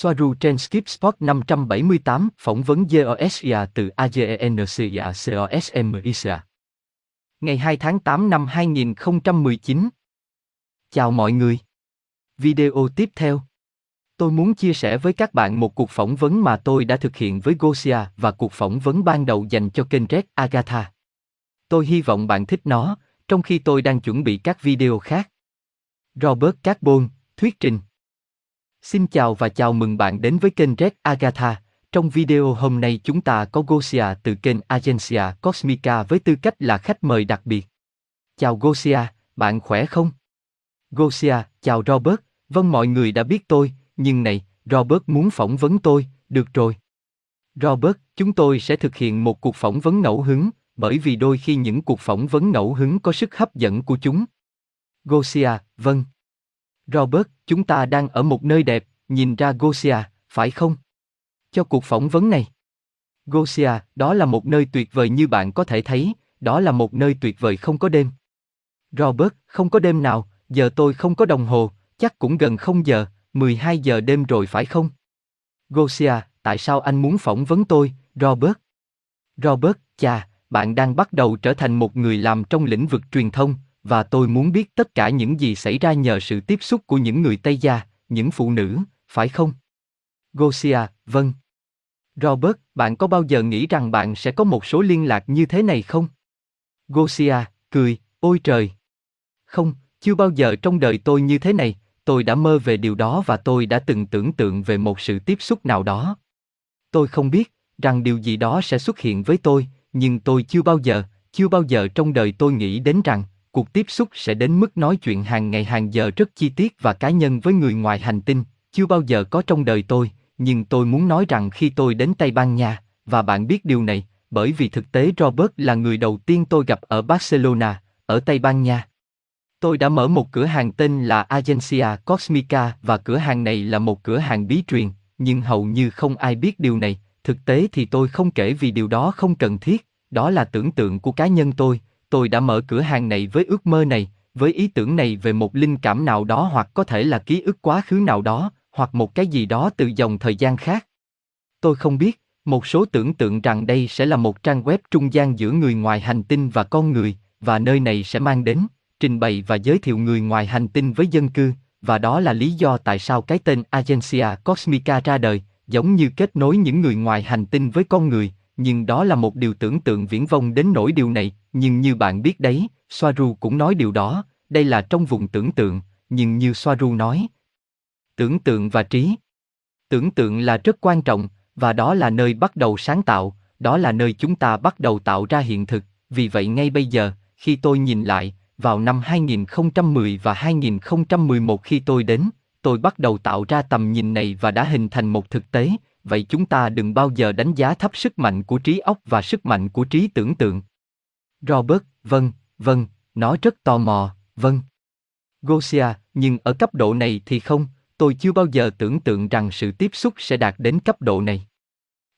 Soaru trên Skip Spot 578, phỏng vấn GOSIA từ AGENCIA COSMISA. Ngày 2 tháng 8 năm 2019. Chào mọi người. Video tiếp theo. Tôi muốn chia sẻ với các bạn một cuộc phỏng vấn mà tôi đã thực hiện với Gosia và cuộc phỏng vấn ban đầu dành cho kênh Red Agatha. Tôi hy vọng bạn thích nó, trong khi tôi đang chuẩn bị các video khác. Robert Carbon, thuyết trình. Xin chào và chào mừng bạn đến với kênh Red Agatha. Trong video hôm nay chúng ta có Gosia từ kênh Agencia Cosmica với tư cách là khách mời đặc biệt. Chào Gosia, bạn khỏe không? Gosia, chào Robert, vâng mọi người đã biết tôi, nhưng này, Robert muốn phỏng vấn tôi, được rồi. Robert, chúng tôi sẽ thực hiện một cuộc phỏng vấn ngẫu hứng, bởi vì đôi khi những cuộc phỏng vấn ngẫu hứng có sức hấp dẫn của chúng. Gosia, vâng. Robert, chúng ta đang ở một nơi đẹp, nhìn ra Gosia, phải không? Cho cuộc phỏng vấn này. Gosia, đó là một nơi tuyệt vời như bạn có thể thấy, đó là một nơi tuyệt vời không có đêm. Robert, không có đêm nào, giờ tôi không có đồng hồ, chắc cũng gần không giờ, 12 giờ đêm rồi phải không? Gosia, tại sao anh muốn phỏng vấn tôi, Robert? Robert, chà, bạn đang bắt đầu trở thành một người làm trong lĩnh vực truyền thông, và tôi muốn biết tất cả những gì xảy ra nhờ sự tiếp xúc của những người Tây gia, những phụ nữ, phải không? Gosia, vâng. Robert, bạn có bao giờ nghĩ rằng bạn sẽ có một số liên lạc như thế này không? Gosia, cười, ôi trời. Không, chưa bao giờ trong đời tôi như thế này, tôi đã mơ về điều đó và tôi đã từng tưởng tượng về một sự tiếp xúc nào đó. Tôi không biết rằng điều gì đó sẽ xuất hiện với tôi, nhưng tôi chưa bao giờ, chưa bao giờ trong đời tôi nghĩ đến rằng cuộc tiếp xúc sẽ đến mức nói chuyện hàng ngày hàng giờ rất chi tiết và cá nhân với người ngoài hành tinh, chưa bao giờ có trong đời tôi, nhưng tôi muốn nói rằng khi tôi đến Tây Ban Nha, và bạn biết điều này, bởi vì thực tế Robert là người đầu tiên tôi gặp ở Barcelona, ở Tây Ban Nha. Tôi đã mở một cửa hàng tên là Agencia Cosmica và cửa hàng này là một cửa hàng bí truyền, nhưng hầu như không ai biết điều này, thực tế thì tôi không kể vì điều đó không cần thiết, đó là tưởng tượng của cá nhân tôi, tôi đã mở cửa hàng này với ước mơ này, với ý tưởng này về một linh cảm nào đó hoặc có thể là ký ức quá khứ nào đó, hoặc một cái gì đó từ dòng thời gian khác. Tôi không biết, một số tưởng tượng rằng đây sẽ là một trang web trung gian giữa người ngoài hành tinh và con người, và nơi này sẽ mang đến, trình bày và giới thiệu người ngoài hành tinh với dân cư, và đó là lý do tại sao cái tên Agencia Cosmica ra đời, giống như kết nối những người ngoài hành tinh với con người, nhưng đó là một điều tưởng tượng viễn vông đến nỗi điều này, nhưng như bạn biết đấy, Soaru cũng nói điều đó, đây là trong vùng tưởng tượng, nhưng như Soaru nói, tưởng tượng và trí. Tưởng tượng là rất quan trọng, và đó là nơi bắt đầu sáng tạo, đó là nơi chúng ta bắt đầu tạo ra hiện thực, vì vậy ngay bây giờ, khi tôi nhìn lại, vào năm 2010 và 2011 khi tôi đến, tôi bắt đầu tạo ra tầm nhìn này và đã hình thành một thực tế, vậy chúng ta đừng bao giờ đánh giá thấp sức mạnh của trí óc và sức mạnh của trí tưởng tượng. Robert, vâng, vâng, nó rất tò mò, vâng. Gosia, nhưng ở cấp độ này thì không, tôi chưa bao giờ tưởng tượng rằng sự tiếp xúc sẽ đạt đến cấp độ này.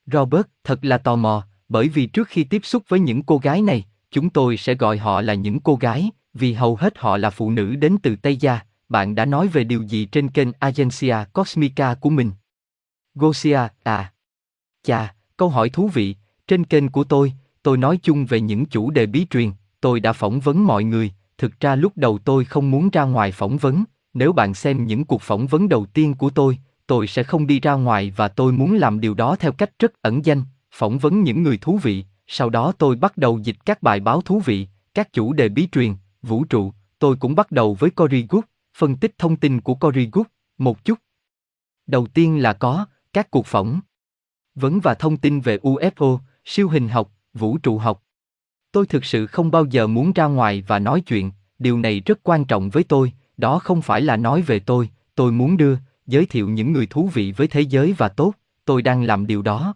Robert, thật là tò mò, bởi vì trước khi tiếp xúc với những cô gái này, chúng tôi sẽ gọi họ là những cô gái, vì hầu hết họ là phụ nữ đến từ Tây Gia. Bạn đã nói về điều gì trên kênh Agencia Cosmica của mình? Gosia, à. Chà, câu hỏi thú vị, trên kênh của tôi, tôi nói chung về những chủ đề bí truyền, tôi đã phỏng vấn mọi người, thực ra lúc đầu tôi không muốn ra ngoài phỏng vấn, nếu bạn xem những cuộc phỏng vấn đầu tiên của tôi, tôi sẽ không đi ra ngoài và tôi muốn làm điều đó theo cách rất ẩn danh, phỏng vấn những người thú vị, sau đó tôi bắt đầu dịch các bài báo thú vị, các chủ đề bí truyền, vũ trụ, tôi cũng bắt đầu với Cory Good, phân tích thông tin của Cory Good, một chút. Đầu tiên là có các cuộc phỏng vấn và thông tin về UFO, siêu hình học, vũ trụ học. Tôi thực sự không bao giờ muốn ra ngoài và nói chuyện, điều này rất quan trọng với tôi, đó không phải là nói về tôi, tôi muốn đưa, giới thiệu những người thú vị với thế giới và tốt, tôi đang làm điều đó.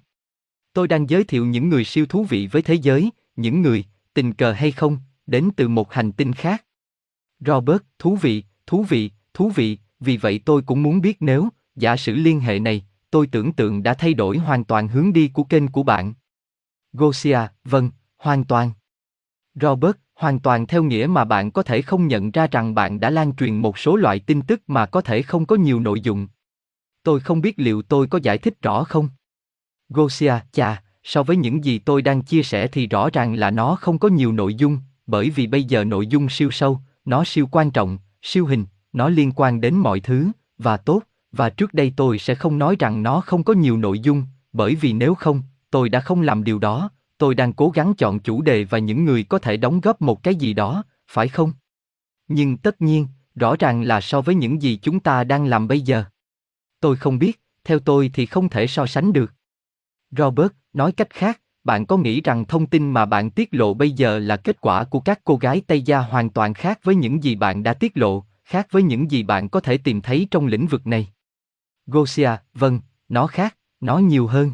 Tôi đang giới thiệu những người siêu thú vị với thế giới, những người, tình cờ hay không, đến từ một hành tinh khác. Robert, thú vị, thú vị, thú vị, vì vậy tôi cũng muốn biết nếu, giả sử liên hệ này, tôi tưởng tượng đã thay đổi hoàn toàn hướng đi của kênh của bạn. Gosia, vâng, hoàn toàn. Robert, hoàn toàn theo nghĩa mà bạn có thể không nhận ra rằng bạn đã lan truyền một số loại tin tức mà có thể không có nhiều nội dung. Tôi không biết liệu tôi có giải thích rõ không? Gosia, chà, so với những gì tôi đang chia sẻ thì rõ ràng là nó không có nhiều nội dung, bởi vì bây giờ nội dung siêu sâu, nó siêu quan trọng, siêu hình, nó liên quan đến mọi thứ, và tốt, và trước đây tôi sẽ không nói rằng nó không có nhiều nội dung, bởi vì nếu không, tôi đã không làm điều đó, tôi đang cố gắng chọn chủ đề và những người có thể đóng góp một cái gì đó, phải không? Nhưng tất nhiên, rõ ràng là so với những gì chúng ta đang làm bây giờ. Tôi không biết, theo tôi thì không thể so sánh được. Robert, nói cách khác, bạn có nghĩ rằng thông tin mà bạn tiết lộ bây giờ là kết quả của các cô gái Tây Gia hoàn toàn khác với những gì bạn đã tiết lộ, khác với những gì bạn có thể tìm thấy trong lĩnh vực này? Gosia, vâng, nó khác, nó nhiều hơn.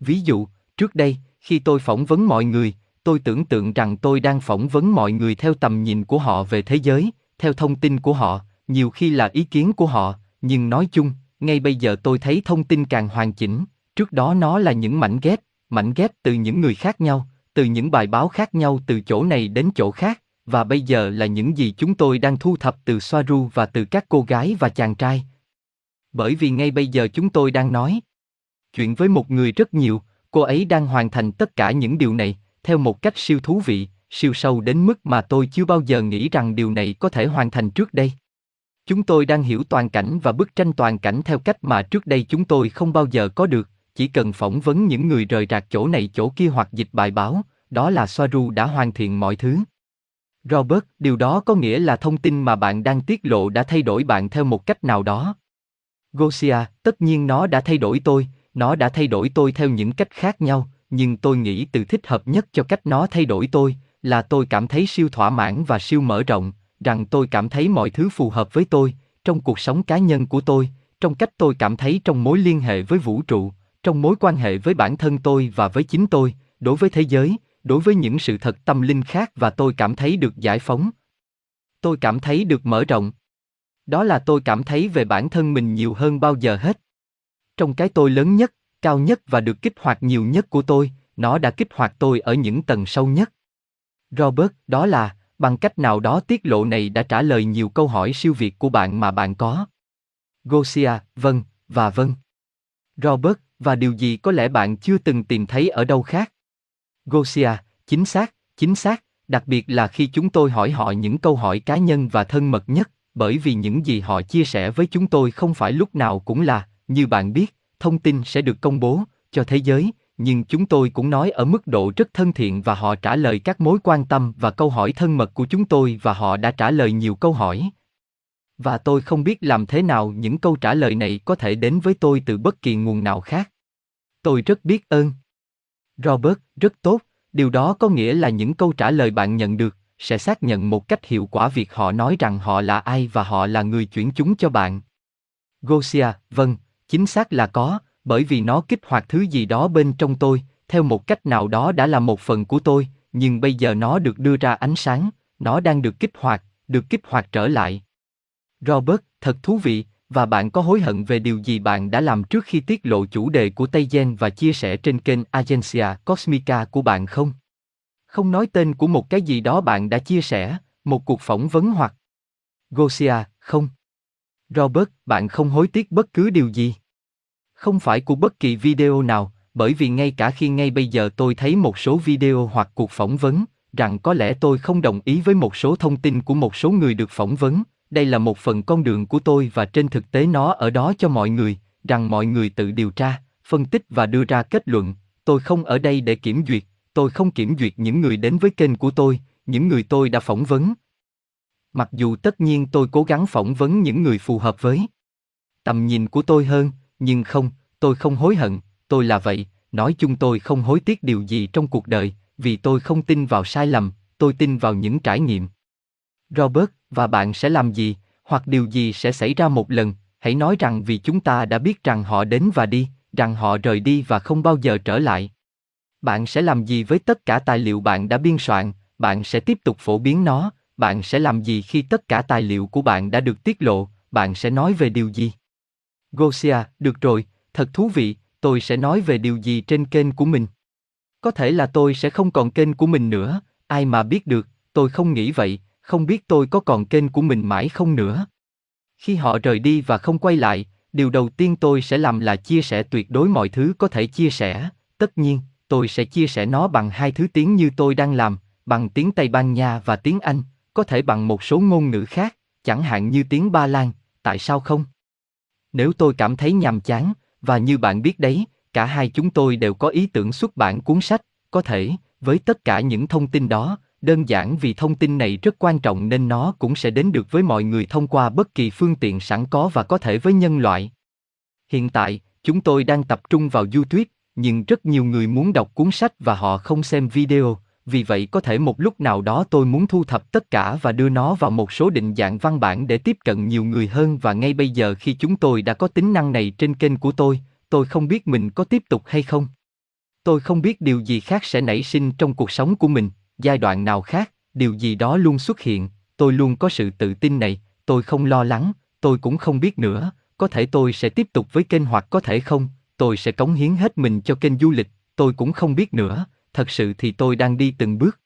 Ví dụ, trước đây, khi tôi phỏng vấn mọi người, tôi tưởng tượng rằng tôi đang phỏng vấn mọi người theo tầm nhìn của họ về thế giới, theo thông tin của họ, nhiều khi là ý kiến của họ, nhưng nói chung, ngay bây giờ tôi thấy thông tin càng hoàn chỉnh, trước đó nó là những mảnh ghép, mảnh ghép từ những người khác nhau, từ những bài báo khác nhau từ chỗ này đến chỗ khác, và bây giờ là những gì chúng tôi đang thu thập từ Soaru và từ các cô gái và chàng trai. Bởi vì ngay bây giờ chúng tôi đang nói chuyện với một người rất nhiều, cô ấy đang hoàn thành tất cả những điều này, theo một cách siêu thú vị, siêu sâu đến mức mà tôi chưa bao giờ nghĩ rằng điều này có thể hoàn thành trước đây. Chúng tôi đang hiểu toàn cảnh và bức tranh toàn cảnh theo cách mà trước đây chúng tôi không bao giờ có được, chỉ cần phỏng vấn những người rời rạc chỗ này chỗ kia hoặc dịch bài báo, đó là Soaru đã hoàn thiện mọi thứ. Robert, điều đó có nghĩa là thông tin mà bạn đang tiết lộ đã thay đổi bạn theo một cách nào đó. Gosia, tất nhiên nó đã thay đổi tôi, nó đã thay đổi tôi theo những cách khác nhau, nhưng tôi nghĩ từ thích hợp nhất cho cách nó thay đổi tôi là tôi cảm thấy siêu thỏa mãn và siêu mở rộng, rằng tôi cảm thấy mọi thứ phù hợp với tôi, trong cuộc sống cá nhân của tôi, trong cách tôi cảm thấy trong mối liên hệ với vũ trụ, trong mối quan hệ với bản thân tôi và với chính tôi, đối với thế giới, đối với những sự thật tâm linh khác và tôi cảm thấy được giải phóng. Tôi cảm thấy được mở rộng. Đó là tôi cảm thấy về bản thân mình nhiều hơn bao giờ hết. Trong cái tôi lớn nhất, cao nhất và được kích hoạt nhiều nhất của tôi, nó đã kích hoạt tôi ở những tầng sâu nhất. Robert, đó là, bằng cách nào đó tiết lộ này đã trả lời nhiều câu hỏi siêu việt của bạn mà bạn có. Gosia, vâng, và vâng. Robert, và điều gì có lẽ bạn chưa từng tìm thấy ở đâu khác? Gosia, chính xác, chính xác, đặc biệt là khi chúng tôi hỏi họ những câu hỏi cá nhân và thân mật nhất, bởi vì những gì họ chia sẻ với chúng tôi không phải lúc nào cũng là, như bạn biết, thông tin sẽ được công bố cho thế giới, nhưng chúng tôi cũng nói ở mức độ rất thân thiện và họ trả lời các mối quan tâm và câu hỏi thân mật của chúng tôi và họ đã trả lời nhiều câu hỏi. Và tôi không biết làm thế nào những câu trả lời này có thể đến với tôi từ bất kỳ nguồn nào khác. Tôi rất biết ơn. Robert, rất tốt, điều đó có nghĩa là những câu trả lời bạn nhận được sẽ xác nhận một cách hiệu quả việc họ nói rằng họ là ai và họ là người chuyển chúng cho bạn. Gosia, vâng, chính xác là có, bởi vì nó kích hoạt thứ gì đó bên trong tôi, theo một cách nào đó đã là một phần của tôi, nhưng bây giờ nó được đưa ra ánh sáng, nó đang được kích hoạt, được kích hoạt trở lại. Robert, thật thú vị, và bạn có hối hận về điều gì bạn đã làm trước khi tiết lộ chủ đề của Tây Gen và chia sẻ trên kênh Agencia Cosmica của bạn không? Không nói tên của một cái gì đó bạn đã chia sẻ, một cuộc phỏng vấn hoặc Gosia, không. Robert, bạn không hối tiếc bất cứ điều gì. Không phải của bất kỳ video nào, bởi vì ngay cả khi ngay bây giờ tôi thấy một số video hoặc cuộc phỏng vấn, rằng có lẽ tôi không đồng ý với một số thông tin của một số người được phỏng vấn, đây là một phần con đường của tôi và trên thực tế nó ở đó cho mọi người, rằng mọi người tự điều tra, phân tích và đưa ra kết luận, tôi không ở đây để kiểm duyệt, tôi không kiểm duyệt những người đến với kênh của tôi, những người tôi đã phỏng vấn. Mặc dù tất nhiên tôi cố gắng phỏng vấn những người phù hợp với tầm nhìn của tôi hơn, nhưng không, tôi không hối hận, tôi là vậy, nói chung tôi không hối tiếc điều gì trong cuộc đời, vì tôi không tin vào sai lầm, tôi tin vào những trải nghiệm. Robert, và bạn sẽ làm gì, hoặc điều gì sẽ xảy ra một lần, hãy nói rằng vì chúng ta đã biết rằng họ đến và đi, rằng họ rời đi và không bao giờ trở lại. Bạn sẽ làm gì với tất cả tài liệu bạn đã biên soạn, bạn sẽ tiếp tục phổ biến nó, bạn sẽ làm gì khi tất cả tài liệu của bạn đã được tiết lộ, bạn sẽ nói về điều gì? Gosia, được rồi, thật thú vị, tôi sẽ nói về điều gì trên kênh của mình. Có thể là tôi sẽ không còn kênh của mình nữa, ai mà biết được, tôi không nghĩ vậy, không biết tôi có còn kênh của mình mãi không nữa. Khi họ rời đi và không quay lại, Điều đầu tiên tôi sẽ làm là chia sẻ tuyệt đối mọi thứ có thể chia sẻ, tất nhiên, tôi sẽ chia sẻ nó bằng hai thứ tiếng như tôi đang làm, bằng tiếng Tây Ban Nha và tiếng Anh, có thể bằng một số ngôn ngữ khác, chẳng hạn như tiếng Ba Lan, tại sao không? Nếu tôi cảm thấy nhàm chán, và như bạn biết đấy, cả hai chúng tôi đều có ý tưởng xuất bản cuốn sách, có thể, với tất cả những thông tin đó, đơn giản vì thông tin này rất quan trọng nên nó cũng sẽ đến được với mọi người thông qua bất kỳ phương tiện sẵn có và có thể với nhân loại. Hiện tại, chúng tôi đang tập trung vào YouTube, nhưng rất nhiều người muốn đọc cuốn sách và họ không xem video, vì vậy có thể một lúc nào đó tôi muốn thu thập tất cả và đưa nó vào một số định dạng văn bản để tiếp cận nhiều người hơn và ngay bây giờ khi chúng tôi đã có tính năng này trên kênh của tôi, tôi không biết mình có tiếp tục hay không. Tôi không biết điều gì khác sẽ nảy sinh trong cuộc sống của mình, giai đoạn nào khác, điều gì đó luôn xuất hiện, tôi luôn có sự tự tin này, tôi không lo lắng, tôi cũng không biết nữa, có thể tôi sẽ tiếp tục với kênh hoặc có thể không, tôi sẽ cống hiến hết mình cho kênh du lịch, tôi cũng không biết nữa, thật sự thì tôi đang đi từng bước.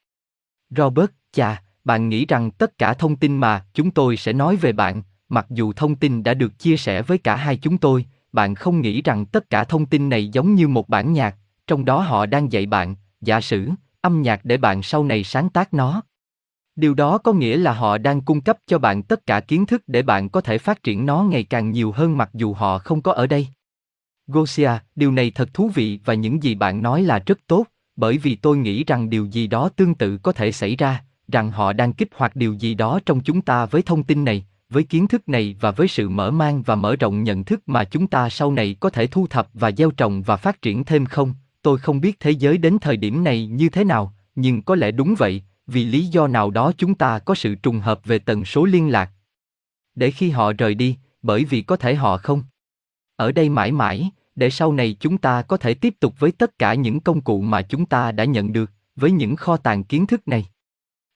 Robert, chà, bạn nghĩ rằng tất cả thông tin mà chúng tôi sẽ nói về bạn, mặc dù thông tin đã được chia sẻ với cả hai chúng tôi, bạn không nghĩ rằng tất cả thông tin này giống như một bản nhạc, trong đó họ đang dạy bạn, giả sử, âm nhạc để bạn sau này sáng tác nó. Điều đó có nghĩa là họ đang cung cấp cho bạn tất cả kiến thức để bạn có thể phát triển nó ngày càng nhiều hơn mặc dù họ không có ở đây. Gosia, điều này thật thú vị và những gì bạn nói là rất tốt, bởi vì tôi nghĩ rằng điều gì đó tương tự có thể xảy ra, rằng họ đang kích hoạt điều gì đó trong chúng ta với thông tin này, với kiến thức này và với sự mở mang và mở rộng nhận thức mà chúng ta sau này có thể thu thập và gieo trồng và phát triển thêm không, tôi không biết thế giới đến thời điểm này như thế nào, nhưng có lẽ đúng vậy, vì lý do nào đó chúng ta có sự trùng hợp về tần số liên lạc. Để khi họ rời đi, bởi vì có thể họ không. Ở đây mãi mãi, để sau này chúng ta có thể tiếp tục với tất cả những công cụ mà chúng ta đã nhận được, với những kho tàng kiến thức này.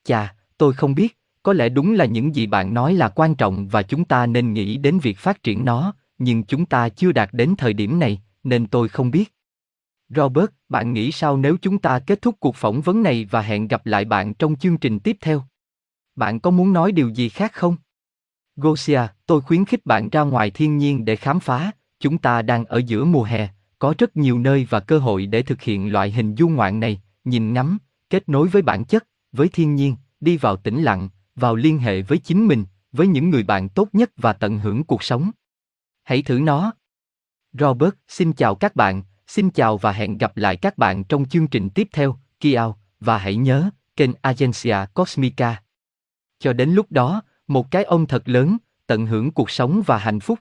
Chà, tôi không biết, có lẽ đúng là những gì bạn nói là quan trọng và chúng ta nên nghĩ đến việc phát triển nó, nhưng chúng ta chưa đạt đến thời điểm này, nên tôi không biết. Robert, bạn nghĩ sao nếu chúng ta kết thúc cuộc phỏng vấn này và hẹn gặp lại bạn trong chương trình tiếp theo? Bạn có muốn nói điều gì khác không? Gosia, tôi khuyến khích bạn ra ngoài thiên nhiên để khám phá, chúng ta đang ở giữa mùa hè, có rất nhiều nơi và cơ hội để thực hiện loại hình du ngoạn này, nhìn ngắm, kết nối với bản chất, với thiên nhiên, đi vào tĩnh lặng, vào liên hệ với chính mình, với những người bạn tốt nhất và tận hưởng cuộc sống. Hãy thử nó. Robert, xin chào các bạn, xin chào và hẹn gặp lại các bạn trong chương trình tiếp theo, Kiao, và hãy nhớ, kênh Agencia Cosmica. Cho đến lúc đó, một cái ông thật lớn, tận hưởng cuộc sống và hạnh phúc.